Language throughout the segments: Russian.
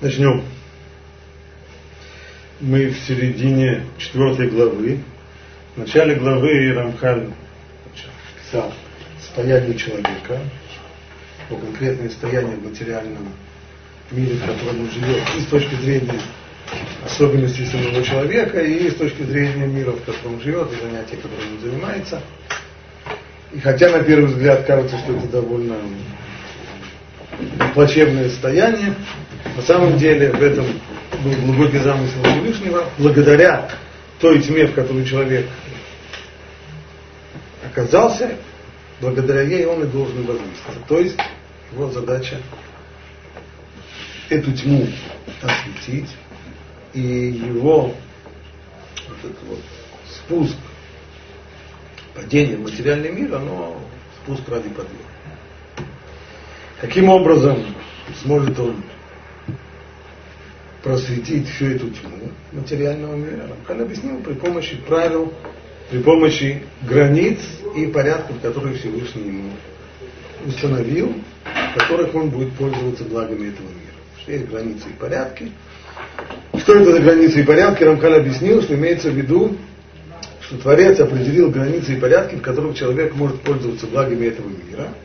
Начнем. Мы в середине четвертой главы. В начале главы Рамхаль писал состояние человека, о конкретное состояние в материальном мире, в котором он живет, и с точки зрения особенностей самого человека, и с точки зрения мира, в котором он живет, и занятия, которым он занимается. И хотя на первый взгляд кажется, что это довольно плачевное состояние, на самом деле в этом был глубокий замысел Всевышнего, благодаря той тьме, в которой человек оказался, благодаря ей он и должен возвыситься. То есть его задача эту тьму осветить, и его вот этот вот спуск, падение в материальный мир, оно спуск ради подъема. Каким образом сможет он просветить всю эту тьму материального мира. Рамхан объяснил при помощи правил, при помощи границ и порядков, которые Всевышний ему установил, в которых он будет пользоваться благами этого мира. Что есть границы и порядки. Что это за границы и порядки? Рамхан объяснил, что имеется в виду, что Творец определил границы и порядки, в которых человек может пользоваться благами этого мира –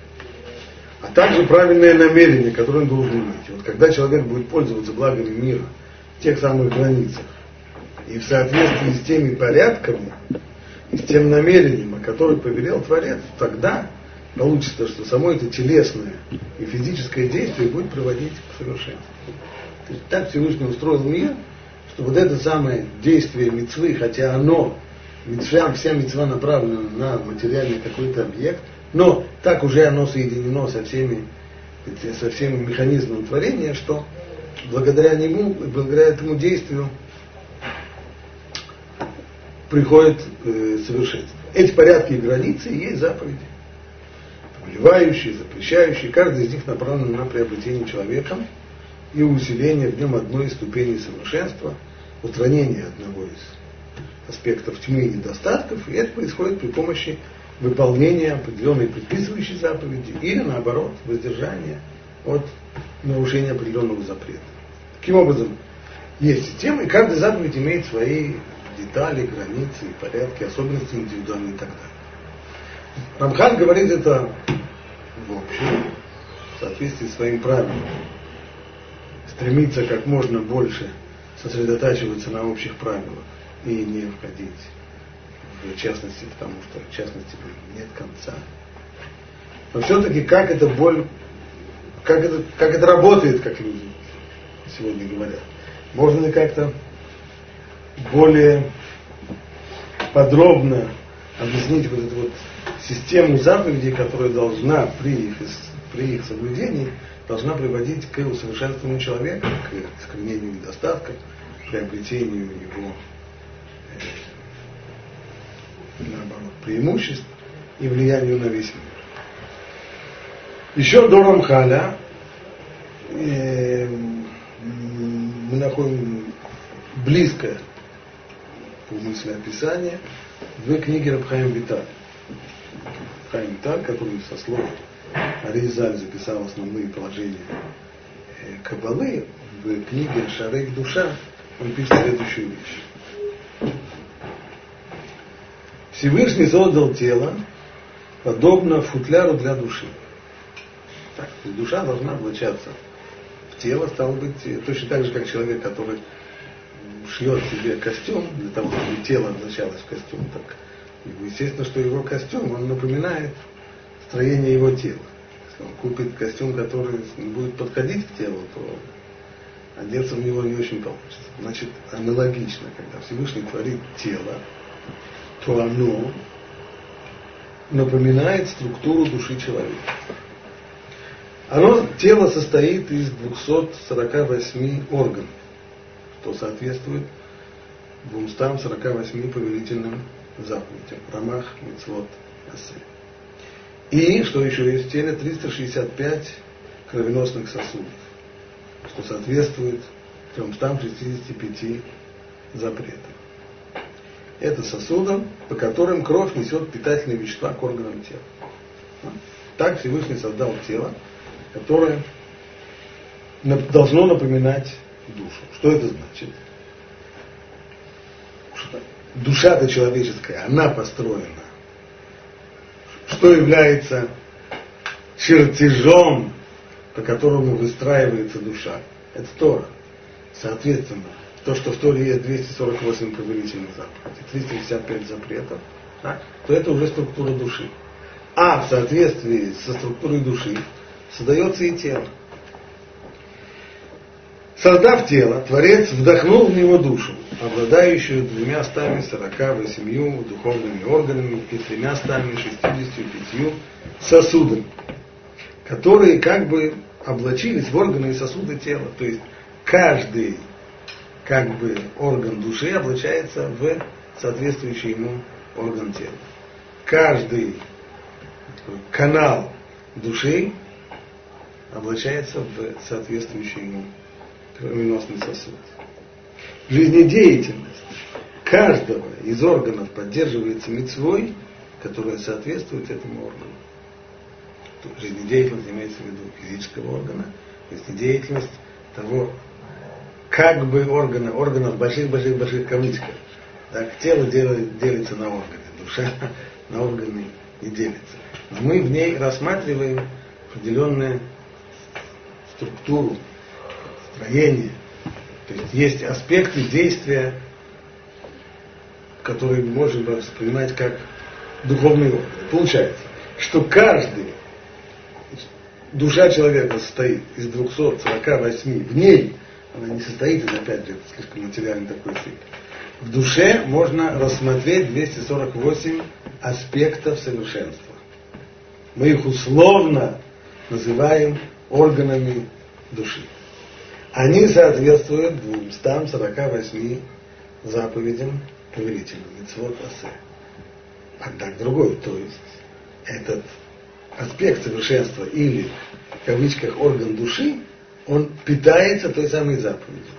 а также правильное намерение, которое он должен иметь. Вот когда человек будет пользоваться благами мира в тех самых границах и в соответствии с теми порядками и с тем намерением, о которых повелел Творец, тогда получится, что само это телесное и физическое действие будет приводить к совершенству. То есть так Всевышний устроил мир, что вот это самое действие мецвы, хотя оно, мецва, вся мецва направлена на материальный какой-то объект – но так уже оно соединено со всеми, со всеми механизмами творения, что благодаря нему, благодаря этому действию приходит э, совершенство. Эти порядки и границы и есть заповеди. Повелевающие, запрещающие, каждый из них направлен на приобретение человеком и усиление в нем одной из ступеней совершенства, устранение одного из аспектов тьмы и недостатков, и это происходит при помощи выполнение определенной предписывающей заповеди или наоборот воздержание от нарушения определенного запрета. Таким образом, есть система, и каждая заповедь имеет свои детали, границы, порядки, особенности индивидуальные и так далее. Рамхан говорит это в общем, в соответствии с своим правилом. Стремиться как можно больше сосредотачиваться на общих правилах и не входить в частности, потому что в частности нет конца. Но все-таки как это боль, как это, как это работает, как люди сегодня говорят. Можно ли как-то более подробно объяснить вот эту вот систему заповедей, которая должна при их, при их соблюдении должна приводить к усовершенствованию человека, к искоренению недостатков, к приобретению его наоборот, преимуществ и влиянию на весь мир. Еще до Рамхаля э, мы находим близкое по мысли описание в книге Рабхаим Виталь. Рабхаим Виталь, который со слов Аризаль записал основные положения э, Кабалы, в книге Шарейк Душа он пишет следующую вещь. Всевышний создал тело, подобно футляру для души. Так, душа должна облачаться в тело, стало быть, точно так же, как человек, который шьет себе костюм для того, чтобы тело облачалось в костюм, так естественно, что его костюм, он напоминает строение его тела. Если он купит костюм, который будет подходить к телу, то одеться в него не очень получится. Значит, аналогично, когда Всевышний творит тело, то оно напоминает структуру души человека. Оно, тело состоит из 248 органов, что соответствует 248 повелительным заповедям. Рамах, Мицвод, Асе. И, что еще есть в теле, 365 кровеносных сосудов, что соответствует 365 запретам это сосудом, по которым кровь несет питательные вещества к органам тела. Так Всевышний создал тело, которое должно напоминать душу. Что это значит? Душа-то человеческая, она построена. Что является чертежом, по которому выстраивается душа? Это Тора. Соответственно, то, что в Торе есть 248 повелительных заповедей, 355 запретов, так, то это уже структура души. А в соответствии со структурой души создается и тело. Создав тело, Творец вдохнул в него душу, обладающую двумя стами сорока восемью духовными органами и тремя стами шестьдесятью пятью сосудами, которые как бы облачились в органы и сосуды тела. То есть каждый как бы орган души облачается в соответствующий ему орган тела. Каждый канал души облачается в соответствующий ему кровеносный сосуд. Жизнедеятельность каждого из органов поддерживается мецвой, которая соответствует этому органу. Жизнедеятельность имеется в виду физического органа, жизнедеятельность того, как бы органа, органов больших-больших-больших кавычках. Так, тело делится на органы, душа на органы не делится. Но мы в ней рассматриваем определенную структуру, строение. То есть есть аспекты действия, которые можем воспринимать как духовный орган. Получается, что каждый, душа человека состоит из 248, в ней она не состоит из, опять же, слишком материальный такой цикл. В душе можно рассмотреть 248 аспектов совершенства. Мы их условно называем органами души они соответствуют 248 заповедям повелительным, митцвот асе. А так другой, то есть этот аспект совершенства или в кавычках орган души, он питается той самой заповедью.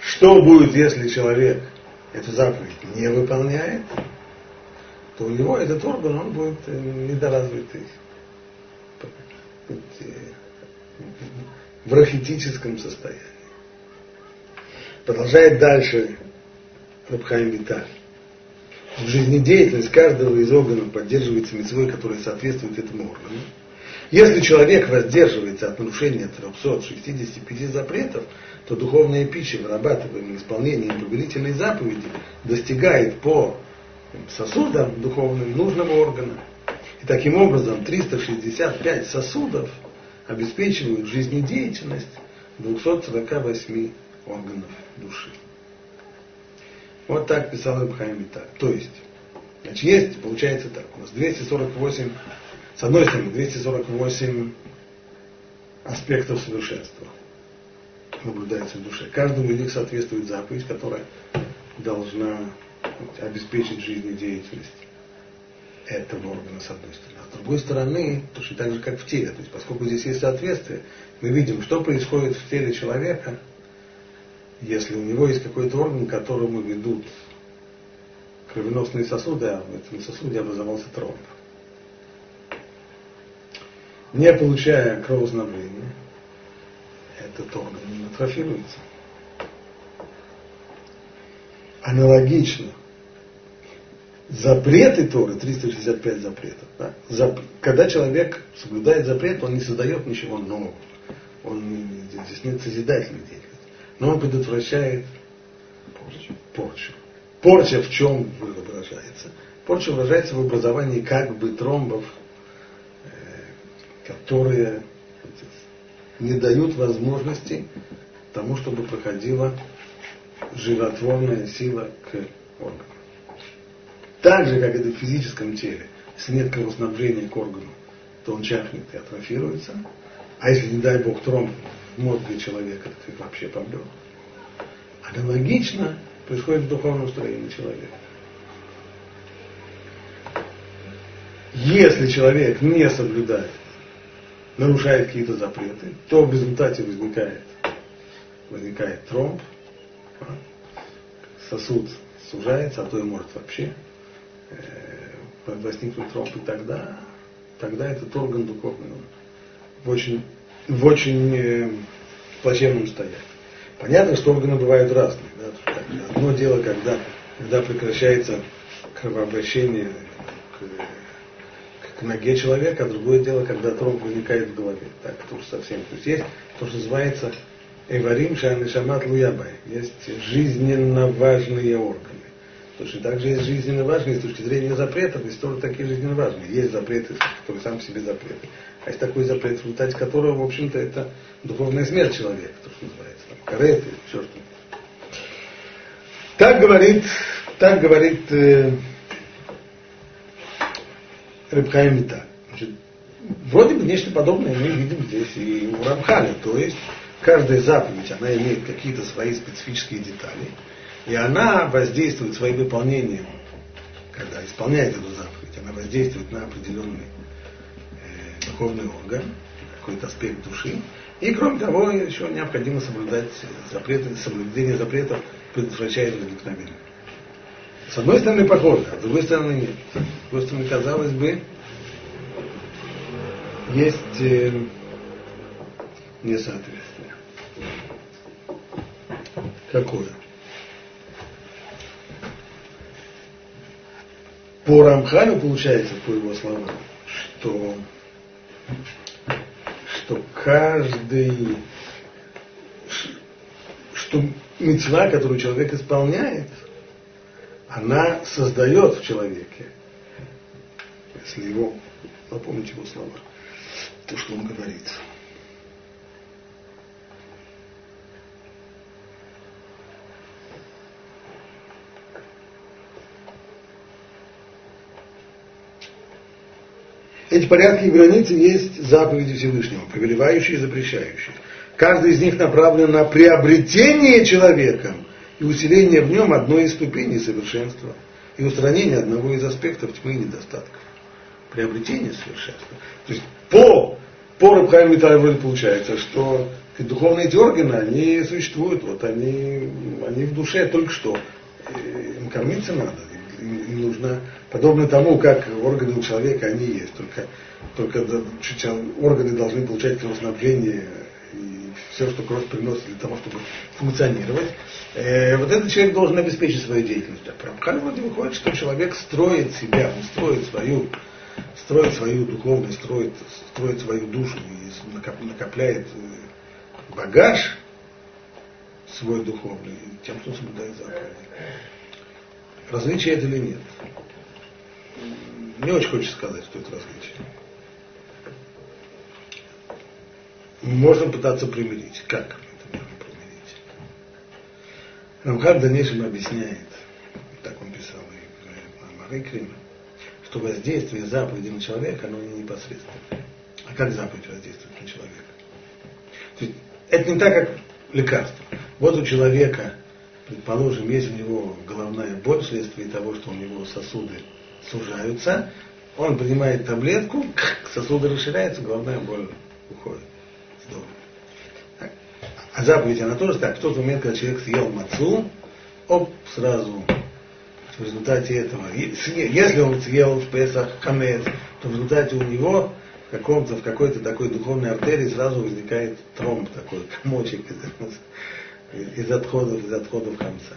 Что будет, если человек эту заповедь не выполняет, то у него этот орган, он будет э, недоразвитый в рахитическом состоянии. Продолжает дальше Рабхайм Виталь. Жизнедеятельность каждого из органов поддерживается мецвой, который соответствует этому органу. Если человек воздерживается от нарушения 365 запретов, то духовная пища, вырабатываемая исполнением повелительной заповеди, достигает по сосудам духовным нужного органа. И таким образом 365 сосудов – обеспечивают жизнедеятельность 248 органов души. Вот так писал Ибхайм так. То есть, значит, есть, получается так, у нас 248, с одной стороны, 248 аспектов совершенства наблюдается в душе. Каждому из них соответствует заповедь, которая должна обеспечить жизнедеятельность этого органа с одной стороны. А с другой стороны, точно так же, как в теле. То есть, поскольку здесь есть соответствие, мы видим, что происходит в теле человека, если у него есть какой-то орган, к которому ведут кровеносные сосуды, а в этом сосуде образовался тромб. Не получая кровоснабжения, этот орган атрофируется. Аналогично, запреты Торы, 365 запретов, да, зап, когда человек соблюдает запрет, он не создает ничего нового. Он не, здесь нет созидательной деятельности. Но он предотвращает порчу. порчу. Порча в чем выражается? Порча выражается в образовании как бы тромбов, которые не дают возможности тому, чтобы проходила животворная сила к органу. Так же, как это в физическом теле. Если нет кровоснабжения к органу, то он чахнет и атрофируется. А если, не дай бог, тромб в мозге человека, то их вообще помрет. Аналогично происходит в духовном строении человека. Если человек не соблюдает, нарушает какие-то запреты, то в результате возникает, возникает тромб, а, сосуд сужается, а то и может вообще Э, возникнут тромб, и тогда, тогда этот орган духовный в очень, в очень э, плачевном состоянии. Понятно, что органы бывают разные. Да? Одно дело, когда, когда прекращается кровообращение к, к ноге человека, а другое дело, когда тромб возникает в голове. Так, это уже совсем. То есть есть то, что называется эварим шамат луябай. Есть жизненно важные органы. Точно так же есть жизненно важные с точки зрения запретов, есть тоже такие жизненно важные. Есть запреты, которые сам себе запреты. А есть такой запрет, в результате которого, в общем-то, это духовная смерть человека, то, что называется, там, кареты, все что Так говорит, так говорит э, Рыбхайм Вита. Вроде бы нечто подобное мы видим здесь и у Рамхаля. То есть каждая заповедь, она имеет какие-то свои специфические детали. И она воздействует своим выполнением, когда исполняет эту заповедь, она воздействует на определенный э, духовный орган, какой-то аспект души. И кроме того, еще необходимо соблюдать запреты, соблюдение запретов предотвращает возникновение. С одной стороны похоже, а с другой стороны нет. С другой стороны, казалось бы, есть э, несоответствие. Какое? По Рамхалю получается, по его словам, что, что каждый, что мецва, которую человек исполняет, она создает в человеке, если его, напомнить его слова, то, что он говорит. Эти порядки и границы есть заповеди Всевышнего, повелевающие и запрещающие. Каждый из них направлен на приобретение человеком и усиление в нем одной из ступеней совершенства и устранение одного из аспектов тьмы и недостатков. Приобретение совершенства. То есть по, по Рабхайм вроде получается, что духовные органы, они существуют, вот они, они в душе только что. Им кормиться надо, им, им нужно, подобно тому, как органы у человека, они есть, только, только органы должны получать кровоснабжение все, что кровь приносит для того, чтобы функционировать, э, вот этот человек должен обеспечить свою деятельность. А Прабхали вроде выходит, что человек строит себя, он строит свою, строит свою духовность, строит, строит свою душу и накопляет э, багаж свой духовный тем, что соблюдает заповеди. Различие это или нет? Не очень хочется сказать, что это различие. Можно пытаться примирить. Как это можно примирить? Рамхар в дальнейшем объясняет, так он писал и Марикриме, что воздействие заповеди на человека, оно не непосредственно. А как заповедь воздействует на человека? То есть, это не так, как лекарство. Вот у человека, предположим, есть у него головная боль вследствие того, что у него сосуды сужаются, он принимает таблетку, сосуды расширяются, головная боль уходит. А заповедь, она тоже так. В тот момент, когда человек съел мацу, оп, сразу в результате этого, если он съел в Песах хамец, то в результате у него в, каком-то, в какой-то такой духовной артерии сразу возникает тромб такой, комочек из, из отходов, из отходов хамца.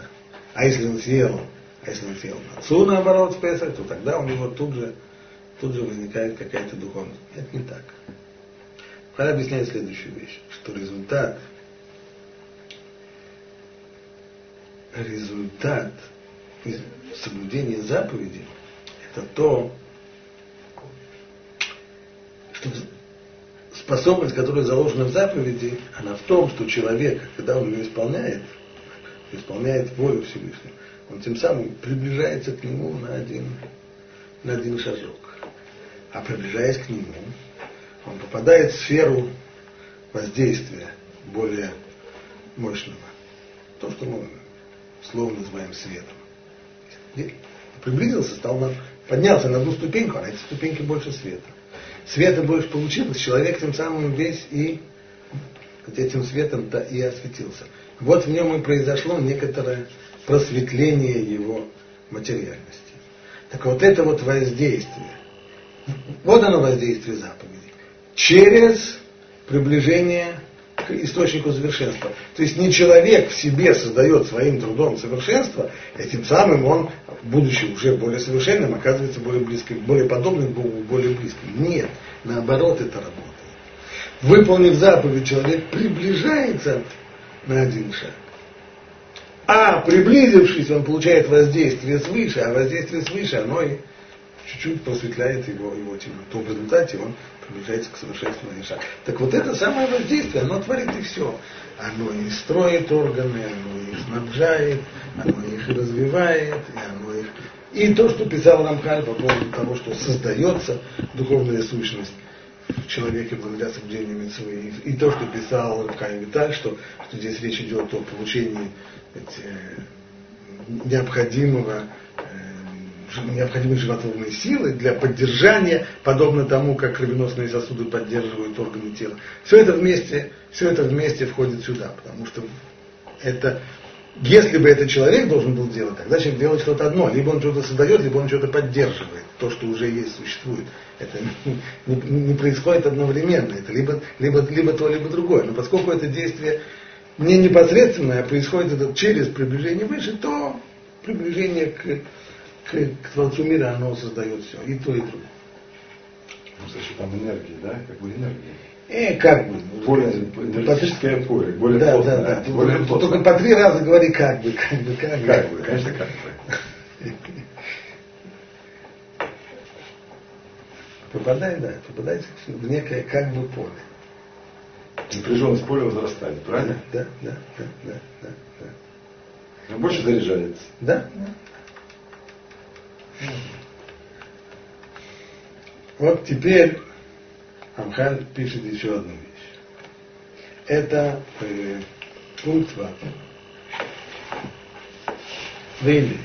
А если он съел, а если он съел мацу наоборот в Песах, то тогда у него тут же, тут же возникает какая-то духовность. Это не так. Хай объясняет следующую вещь, что результат, результат соблюдения заповеди это то, что способность, которая заложена в заповеди, она в том, что человек, когда он ее исполняет, исполняет волю Всевышнего, он тем самым приближается к нему на один, на один шажок. А приближаясь к нему, он попадает в сферу воздействия более мощного. То, что мы словно называем светом. И приблизился, стал на, поднялся на одну ступеньку, а на этой ступеньке больше света. Света больше получилось, человек тем самым весь и этим светом-то и осветился. Вот в нем и произошло некоторое просветление его материальности. Так вот это вот воздействие. Вот оно воздействие заповеди через приближение к источнику совершенства. То есть не человек в себе создает своим трудом совершенство, и тем самым он, будучи уже более совершенным, оказывается более близким, более подобным Богу, более близким. Нет, наоборот это работает. Выполнив заповедь, человек приближается на один шаг. А приблизившись, он получает воздействие свыше, а воздействие свыше, оно и чуть-чуть просветляет его, его тьму. То в результате он приближается к совершенству шаг. Так вот это самое воздействие, оно творит и все. Оно и строит органы, оно их снабжает, оно их развивает, и оно их... И то, что писал Рамхаль по поводу того, что создается духовная сущность в человеке благодаря соблюдению митцвы, и то, что писал Рамхаль Виталь, что, что здесь речь идет о получении эти, необходимого необходимой животворной силы для поддержания, подобно тому, как кровеносные сосуды поддерживают органы тела. Все это вместе, все это вместе входит сюда, потому что это, если бы это человек должен был делать, тогда человек делает что-то одно, либо он что-то создает, либо он что-то поддерживает, то, что уже есть, существует. Это не, не происходит одновременно, это либо, либо, либо то, либо другое. Но поскольку это действие не непосредственное, а происходит это через приближение выше, то приближение к к, к Творцу мира оно создает все, и то, и другое. Ну, значит, там энергия, да, как бы энергия. Э, как бы. Поле, энергетическое по поле, более да, плотное. Да, да, более только, плотное. только по три раза говори как бы, как бы, как бы. Как бы, конечно, как бы. Попадает, да, попадает в некое как бы поле. Напряженность поля возрастает, правильно? Да, да, да, да, да, да. Но больше заряжается. Да, да. Вот теперь Амхаль пишет еще одну вещь. Это э, пункт Вав. Вели.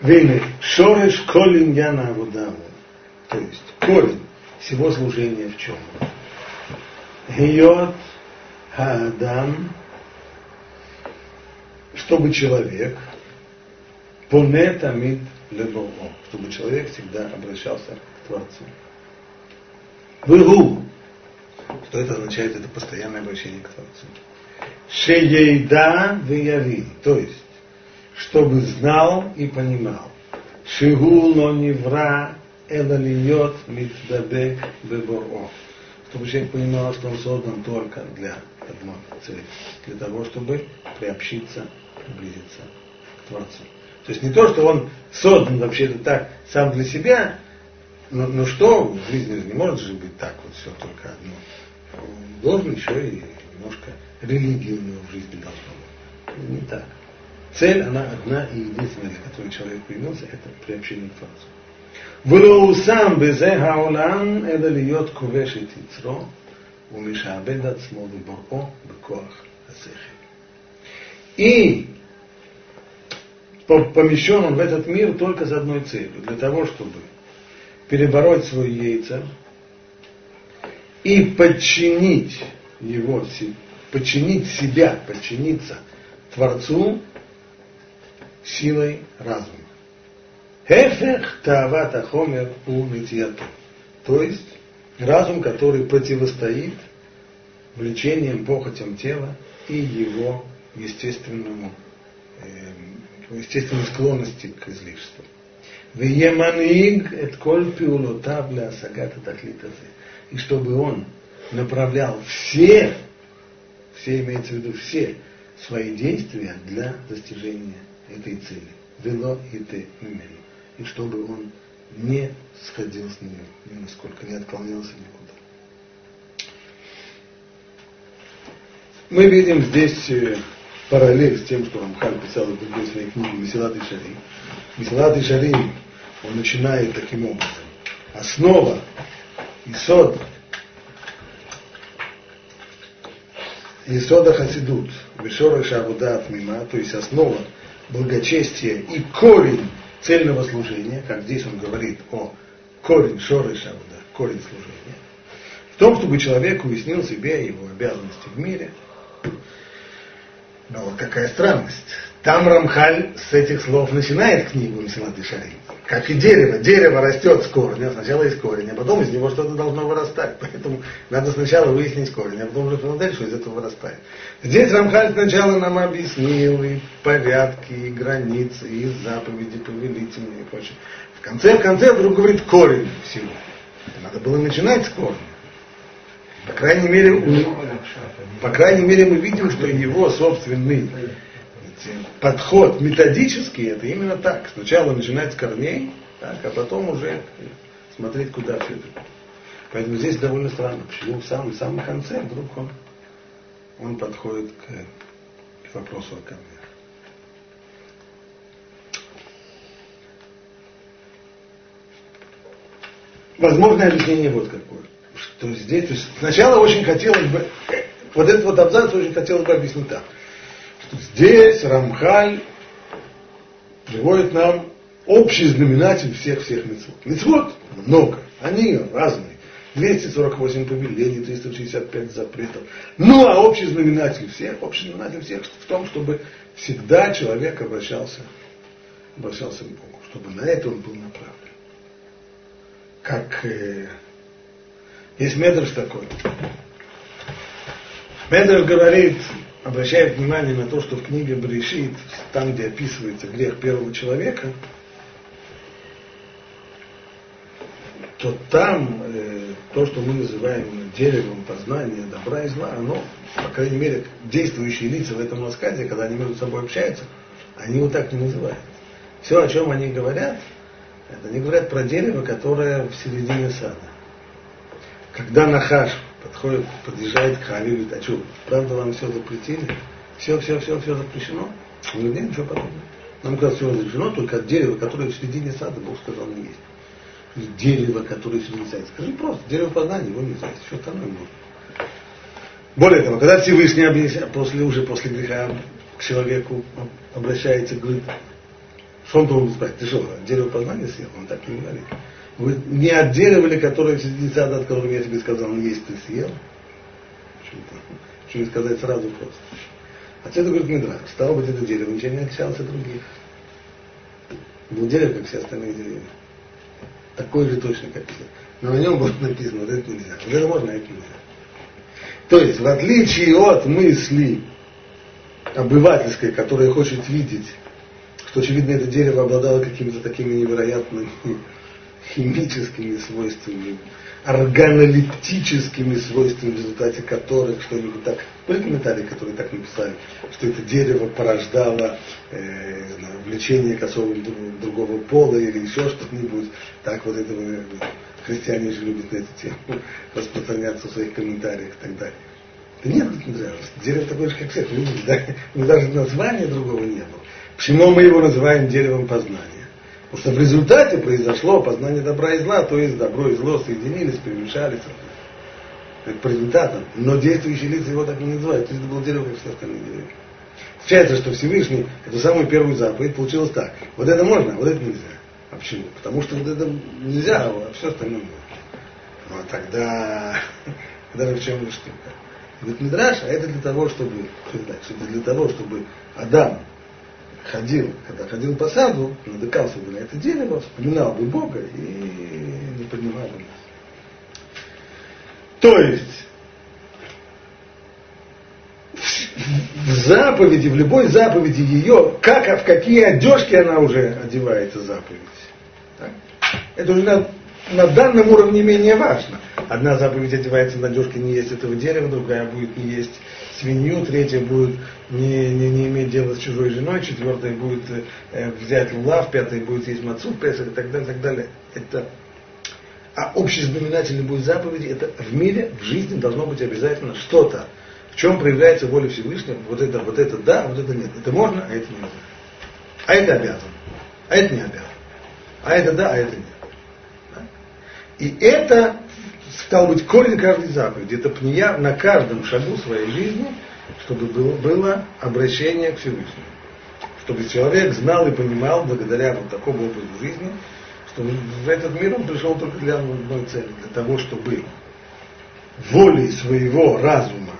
Вейны, шореш колин яна авудаву. То есть корень всего служения в чем? Гиот хаадам, чтобы человек поне тамид лебоо, чтобы человек всегда обращался к Творцу. Выру. Что это означает? Это постоянное обращение к Творцу. Шеейда вияви. То есть, чтобы знал и понимал. Шигу но невра эла льет митдабек беборо. Чтобы человек понимал, что он создан только для одной цели. Для того, чтобы приобщиться, приблизиться к Творцу. То есть не то, что он создан вообще-то так сам для себя, но, но что, в жизни не может же быть так вот все только одно. Должен еще и немножко него в жизни должно быть. Не так. Цель, она одна и единственная, для которой человек появился, это приобщение к Творцу. ולא שם בזה העולם, אלא להיות כובש את יצרו, ומשעבד עצמו לבוראו בכוח השכל. И помещен он в этот мир только с одной целью, для того, чтобы перебороть свой яйца и подчинить его, подчинить себя, подчиниться Творцу силой разума. Хефех тават ахомер у митьято. То есть разум, который противостоит влечением, похотям тела и его естественному, э, естественной склонности к излишеству. Вееманиг эт коль пиулотав для асагата таклитазе. И чтобы он направлял все, все имеется в виду все свои действия для достижения этой цели. Вело и ты мимену. И чтобы он не сходил с нее ни насколько, не отклонялся никуда. Мы видим здесь э, параллель с тем, что Рамхаль писал в другой своей книге Месилат и Шарим. Месилат и Шарим, он начинает таким образом. Основа, Исод, Исода Хасидут, Вишора Шабуда Мима, то есть основа благочестия и корень цельного служения, как здесь он говорит о корень Шоры Шабуда, корень служения. В том, чтобы человек уяснил себе его обязанности в мире. Но вот какая странность. Там Рамхаль с этих слов начинает книгу Мисимат Шари. Как и дерево. Дерево растет с корня, сначала из корня, а потом из него что-то должно вырастать. Поэтому надо сначала выяснить корень, а потом уже посмотреть, что из этого вырастает. Здесь Рамхаль сначала нам объяснил и порядки, и границы, и заповеди повелительные и прочее. В конце, в конце вдруг говорит корень всего. Надо было начинать с корня. По крайней мере, по крайней мере мы видим, что его собственный подход методический, это именно так. Сначала начинать с корней, так, а потом уже смотреть, куда все это. Поэтому здесь довольно странно, почему в самом, самом конце вдруг он, он подходит к, к вопросу о корнях. Возможное объяснение вот какое. Что здесь, то есть сначала очень хотелось бы, вот этот вот абзац очень хотелось бы объяснить так Здесь Рамхаль приводит нам общий знаменатель всех-всех мецвод. Мецвод много, они разные. 248 повелений, 365 запретов. Ну, а общий знаменатель всех, общий знаменатель всех в том, чтобы всегда человек обращался, обращался к Богу, чтобы на это он был направлен. Как э, есть Медрш такой. Медрш говорит, обращает внимание на то, что в книге Брешит, там, где описывается грех первого человека, то там э, то, что мы называем деревом познания добра и зла, оно, по крайней мере, действующие лица в этом рассказе, когда они между собой общаются, они его так не называют. Все, о чем они говорят, это они говорят про дерево, которое в середине сада. Когда Нахаш подходит, подъезжает к Хаве и говорит, а что, правда вам все запретили? Все, все, все, все запрещено? Он говорит, нет, ничего подобного. Нам говорят, все разрешено, только от дерева, которое в середине сада, Бог сказал, не есть. Дерево, которое в середине сада. Скажи просто, дерево познания, его нельзя есть, все остальное можно. Более того, когда Всевышний после, уже после греха к человеку обращается, говорит, что он должен сказать? Ты что, дерево познания съел? Он так не говорит. Вы не от дерева ли, которое сада, от которого я тебе сказал, не есть ты съел? Почему сказать сразу просто? Отсюда говорит Мидрак, стало быть, это дерево ничем не отличалось от других. Был дерево, как все остальные деревья. Такой же точно, как все. Но на нем было написано, вот это нельзя. Вот это можно, а это нельзя. То есть, в отличие от мысли обывательской, которая хочет видеть, что, очевидно, это дерево обладало какими-то такими невероятными химическими свойствами, органолептическими свойствами, в результате которых что-нибудь так, были комментарии, которые так написали, что это дерево порождало э, знаю, влечение к особым другого пола или еще что-нибудь. Так вот это христиане же любят на эту тему распространяться в своих комментариях и так далее. Да нет, не нравится. Дерево такое же, как всех любит, да? Даже названия другого не было. Почему мы его называем деревом познания? Потому что в результате произошло познание добра и зла, то есть добро и зло соединились, перемешались. Это по. Но действующие лица его так не называют. То есть это было дерево, как все остальные деревья. Получается, что Всевышний эту самую первую заповедь получилось так. Вот это можно, а вот это нельзя. А почему? Потому что вот это нельзя, а все остальное можно. Ну а тогда, тогда в чем штука? Говорит, Мидраш, а это для того, чтобы, что для того, чтобы Адам ходил, когда ходил по саду, натыкался бы на это дерево, вспоминал бы Бога и не поднимал бы нас. То есть, в заповеди, в любой заповеди ее, как, а в какие одежки она уже одевается заповедь. Так? Это уже на, на данном уровне менее важно. Одна заповедь одевается на одежке не есть этого дерева, другая будет не есть свинью, третья будет не, не, не иметь дела с чужой женой, четвертая будет э, взять лулав, пятая будет есть мацу, песах и так далее, так далее. Это, а общий знаменатель будет заповеди, это в мире, в жизни должно быть обязательно что-то, в чем проявляется воля Всевышнего, вот это, вот это да, вот это нет. Это можно, а это нельзя. А это обязан, а это не обязан. А это да, а это нет. И это стал быть корень каждой заповеди. Это пния на каждом шагу своей жизни, чтобы было, было обращение к Всевышнему. Чтобы человек знал и понимал, благодаря вот такому образу жизни, что в этот мир он пришел только для одной цели, для того, чтобы волей своего разума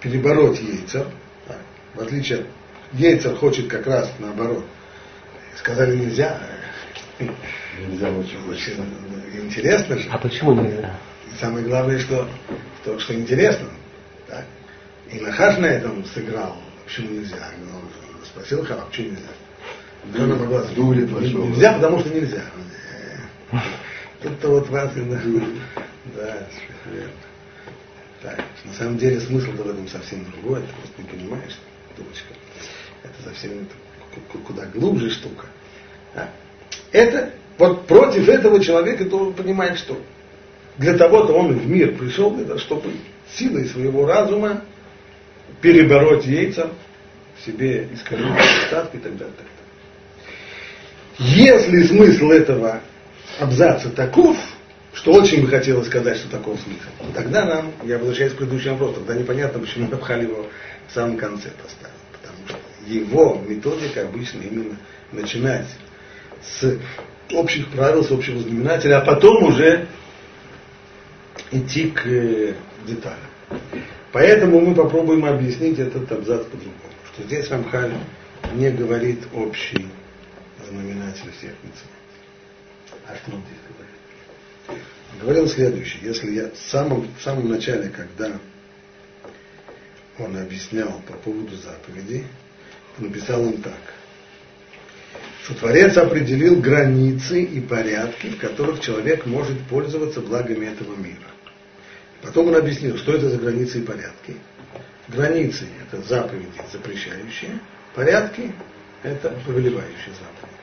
перебороть яйцер, так, в отличие от яйцер хочет как раз наоборот. Сказали нельзя. Нельзя очень хочется. Интересно же. А почему нельзя? И самое главное, что, что, что интересно. И Нахаш на этом сыграл. Почему нельзя? Он спросил Хава, почему нельзя? Жена могла сказать, Дури пошел. Нельзя, потому что нельзя. Тут-то вот вас и да, да, верно. Так, на самом деле смысл в этом совсем другой, ты просто не понимаешь, дурочка. Это совсем это куда глубже штука. А? Это, вот против этого человека должен понимать, что для того-то он в мир пришел, чтобы силой своего разума перебороть яйца в себе искоренить остатки и так далее. Если смысл этого абзаца таков, что очень бы хотелось сказать, что таков смысл, то тогда нам, я возвращаюсь к предыдущему вопросу, тогда непонятно, почему Рабхаль его в самом конце поставил. Потому что его методика обычно именно начинать с общих правил, с общего знаменателя, а потом уже идти к э, деталям. Поэтому мы попробуем объяснить этот абзац по-другому. Что здесь Рамхаль не говорит общий знаменатель всех митцвот. А что он здесь говорит? Он говорил следующее. Если я в самом, в самом начале, когда он объяснял по поводу заповедей, написал он так. Что Творец определил границы и порядки, в которых человек может пользоваться благами этого мира. Потом он объяснил, что это за границы и порядки. Границы – это заповеди, запрещающие. Порядки – это повелевающие заповеди.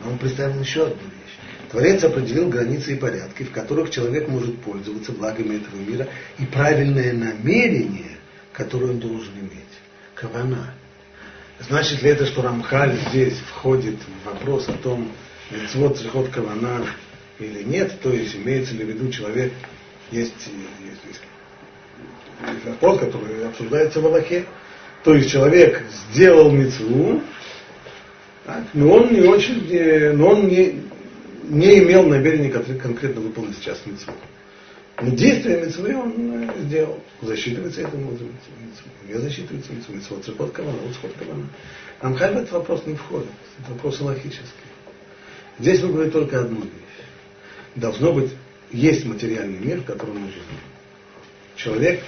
Но он представил еще одну вещь. Творец определил границы и порядки, в которых человек может пользоваться благами этого мира и правильное намерение, которое он должен иметь. Кавана. Значит ли это, что Рамхаль здесь входит в вопрос о том, вот заход кавана или нет, то есть имеется ли в виду человек, есть, есть, есть, вопрос, который обсуждается в Аллахе, то есть человек сделал мецву, но он не очень, но он не, не имел намерения конкретно выполнить сейчас мецву. Но действие мецвы он э, сделал. Засчитывается за мецву. Не засчитывается мецву. Мецву цепот кавана, усход кавана. Амхаль в этот вопрос не входит. Это вопрос логический. Здесь мы говорим только одну вещь. Должно быть, есть материальный мир, в котором мы живем. Человек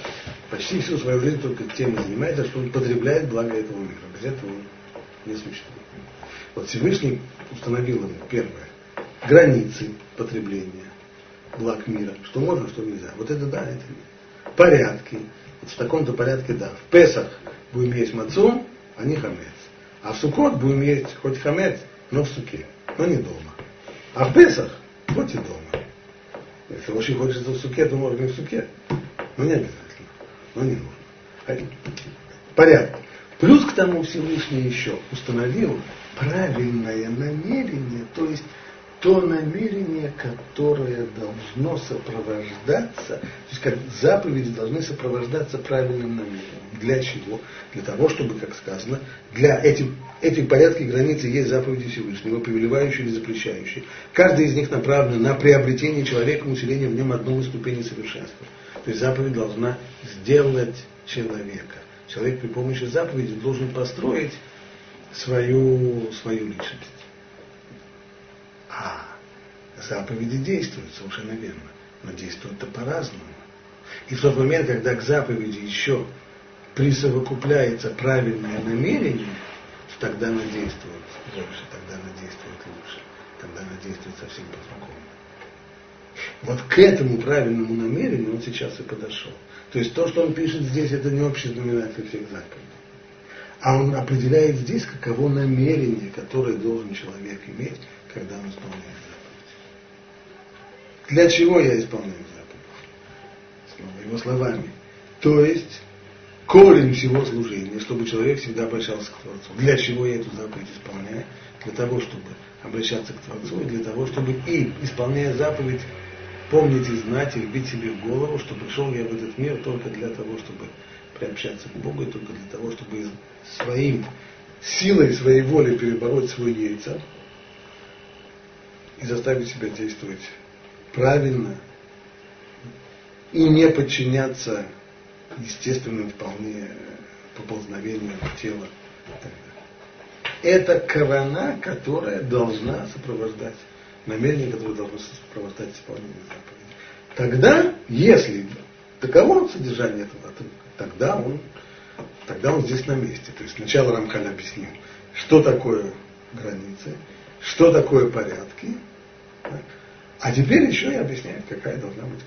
почти всю свою жизнь только тем и занимается, что он потребляет благо этого мира. Без этого он не существует. Вот Всевышний установил ему первое границы потребления благ мира, что можно, что нельзя. Вот это да, это нет. Порядки. Вот в таком-то порядке да. В Песах будем есть мацу, а не хамец. А в Сукот будем есть хоть хамец, но в суке, но не дома. А в Песах хоть и дома. Если очень хочется в суке, то можно и в суке. Но не обязательно. Но не нужно. Порядки. Плюс к тому Всевышний еще установил правильное намерение, то есть то намерение, которое должно сопровождаться, то есть как заповеди должны сопровождаться правильным намерением. Для чего? Для того, чтобы, как сказано, для этих, этих порядки границы есть заповеди Всевышнего, повелевающие или запрещающие. Каждая из них направлена на приобретение человека, усиление в нем одной ступени совершенства. То есть заповедь должна сделать человека. Человек при помощи заповеди должен построить свою, свою личность. А заповеди действуют, совершенно верно. Но действуют-то по-разному. И в тот момент, когда к заповеди еще присовокупляется правильное намерение, тогда она действует больше, тогда она действует лучше, тогда она действует совсем по-другому. Вот к этому правильному намерению он сейчас и подошел. То есть то, что он пишет здесь, это не общий знаменатель всех заповедей. А он определяет здесь, каково намерение, которое должен человек иметь, когда он исполняет заповедь. Для чего я исполняю заповедь? Снова его словами. То есть корень всего служения, чтобы человек всегда обращался к Творцу. Для чего я эту заповедь исполняю? Для того, чтобы обращаться к Творцу, и для того, чтобы и, исполняя заповедь, помнить и знать, и вбить себе в голову, что пришел я в этот мир только для того, чтобы приобщаться к Богу, и только для того, чтобы своим силой своей воли перебороть свой яйца и заставить себя действовать правильно, и не подчиняться естественным вполне поползновениям тела. Это кавана, которая должна сопровождать намерение, которое должно сопровождать исполнение заповеди. Тогда, если таково содержание этого тогда он, тогда он здесь на месте. То есть сначала Рамхаль объяснил, что такое границы, что такое порядки, а теперь еще и объясняет, какая должна быть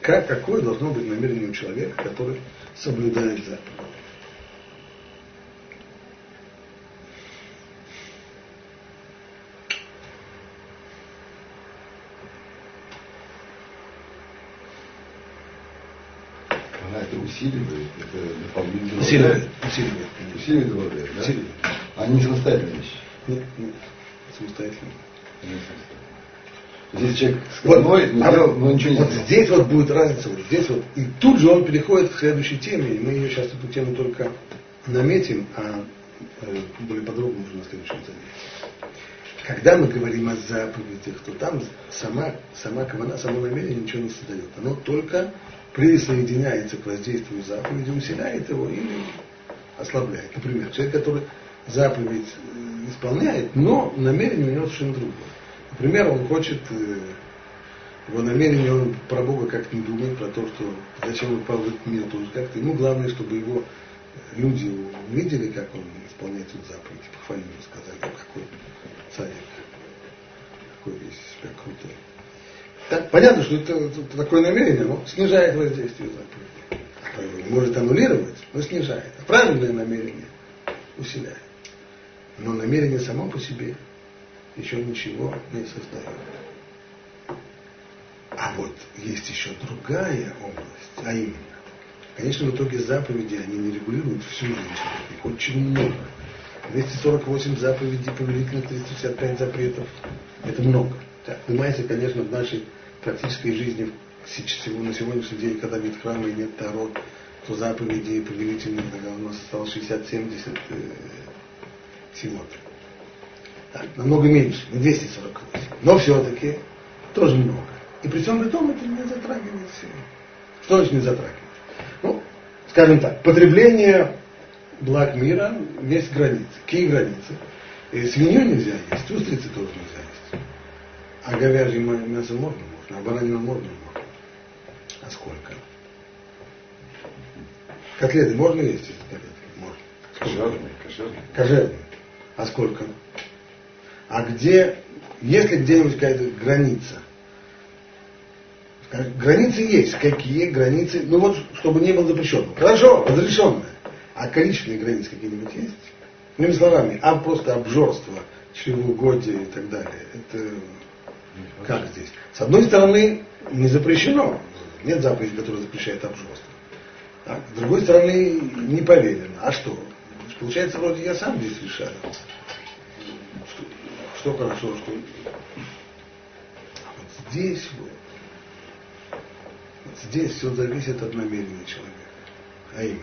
как, какое должно быть намерение у человека, который соблюдает заповедь. Усиливает, это дополнительно. Усиливает, усиливает. Усиливает добавляет, да? Усиливает. Они не самостоятельные вещи. Нет, нет, самостоятельно. Здесь человек Вот, но, а делал- но ничего не вот сделал. здесь вот будет разница, вот здесь вот. И тут же он переходит к следующей теме, и мы ее сейчас эту тему только наметим, а э, более подробно уже на следующем занятии. Когда мы говорим о заповедях, то там сама, сама кавана, само намерение ничего не создает. Оно только присоединяется к воздействию заповеди, усиляет его или ослабляет. Например, человек, который заповедь э, исполняет, но намерение у него совершенно другое. Например, он хочет, э, его намерение, он про Бога как-то не думает, про то, что зачем он попал в этот мир тоже как-то. Ему главное, чтобы его люди увидели, как он исполняет эту заповедь, похвалили, сказали, «О, какой царик, какой весь себя крутой. Так, понятно, что это, это такое намерение, оно снижает воздействие заповеди. Может аннулировать, но снижает. А правильное намерение усиляет. Но намерение само по себе еще ничего не создает. А вот есть еще другая область, а именно, конечно, в итоге заповеди, они не регулируют всю жизнь человека, их очень много. 248 заповедей, повелительных 365 запретов, это много. Так, понимаете, конечно, в нашей практической жизни всего на сегодняшний день, когда нет храма и нет таро, то заповедей повелительных тогда у нас осталось 60-70 э, всего-то. Так, намного меньше, не 248. Но все-таки тоже много. И при всем при том это не затрагивает все. Что значит не затрагивает? Ну, скажем так, потребление благ мира есть границы. Какие границы? И свинью нельзя есть, устрицы тоже нельзя есть. А говяжье мясо можно, можно, а баранину можно, можно. А сколько? Котлеты можно есть котлеты? Можно. Кошерный, кошерный. Кошерные. А сколько? А где, есть ли где-нибудь какая-то граница? Границы есть. Какие границы? Ну вот, чтобы не было запрещенного. Хорошо, разрешенное. А количественные границы какие-нибудь есть? Иными словами, а просто обжорство, чревоугодие и так далее. Это как здесь? С одной стороны, не запрещено. Нет заповеди, которая запрещает обжорство. Так? С другой стороны, не поверено. А что? Получается, вроде я сам здесь решаю. Что, что хорошо, что... А вот здесь вот, вот здесь все зависит от намерения человека. А именно,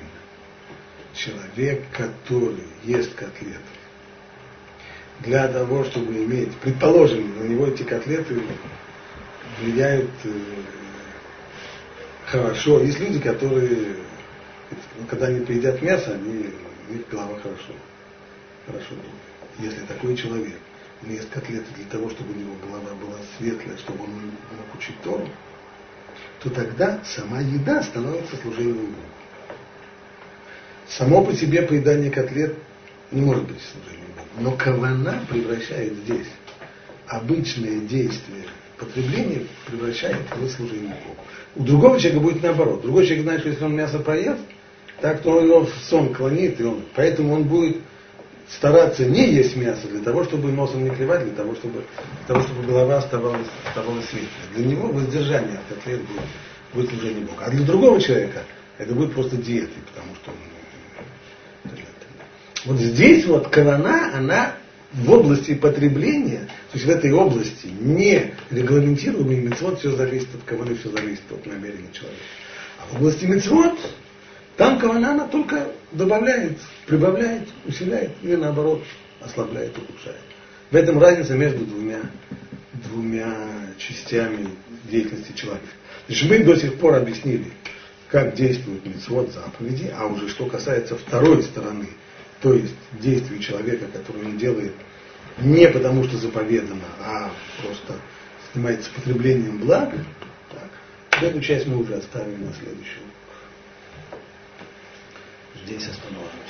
человек, который ест котлеты, для того, чтобы иметь, предположим, на него эти котлеты влияют э, хорошо. Есть люди, которые, когда они поедят мясо, они, них голова хорошо, хорошо. Если такой человек он ест котлеты для того, чтобы у него голова была светлая, чтобы он мог учить Тору, то тогда сама еда становится служением Богу. Само по себе поедание котлет не может быть служением Богу. Но кавана превращает здесь обычное действие потребления превращает в служение Богу. У другого человека будет наоборот. Другой человек знает, что если он мясо поест, так то он его в сон клонит, и он, поэтому он будет стараться не есть мясо для того, чтобы носом не клевать, для того, чтобы, для того, чтобы голова оставалась, оставалась светлой. Для него воздержание от котлет будет, будет служение Богу. А для другого человека это будет просто диетой, потому что он вот здесь вот кавана, она в области потребления, то есть в этой области не регламентируемый мецвод, все зависит от каваны, все зависит от намерения человека. А в области мецвод, там кавана, она только добавляет, прибавляет, усиляет или наоборот ослабляет, ухудшает. В этом разница между двумя, двумя частями деятельности человека. Значит, мы до сих пор объяснили, как действуют митцвот заповеди, а уже что касается второй стороны, то есть действий человека, который он делает не потому, что заповедано, а просто занимается потреблением благ, так, эту часть мы уже оставим на следующую. Здесь остановимся.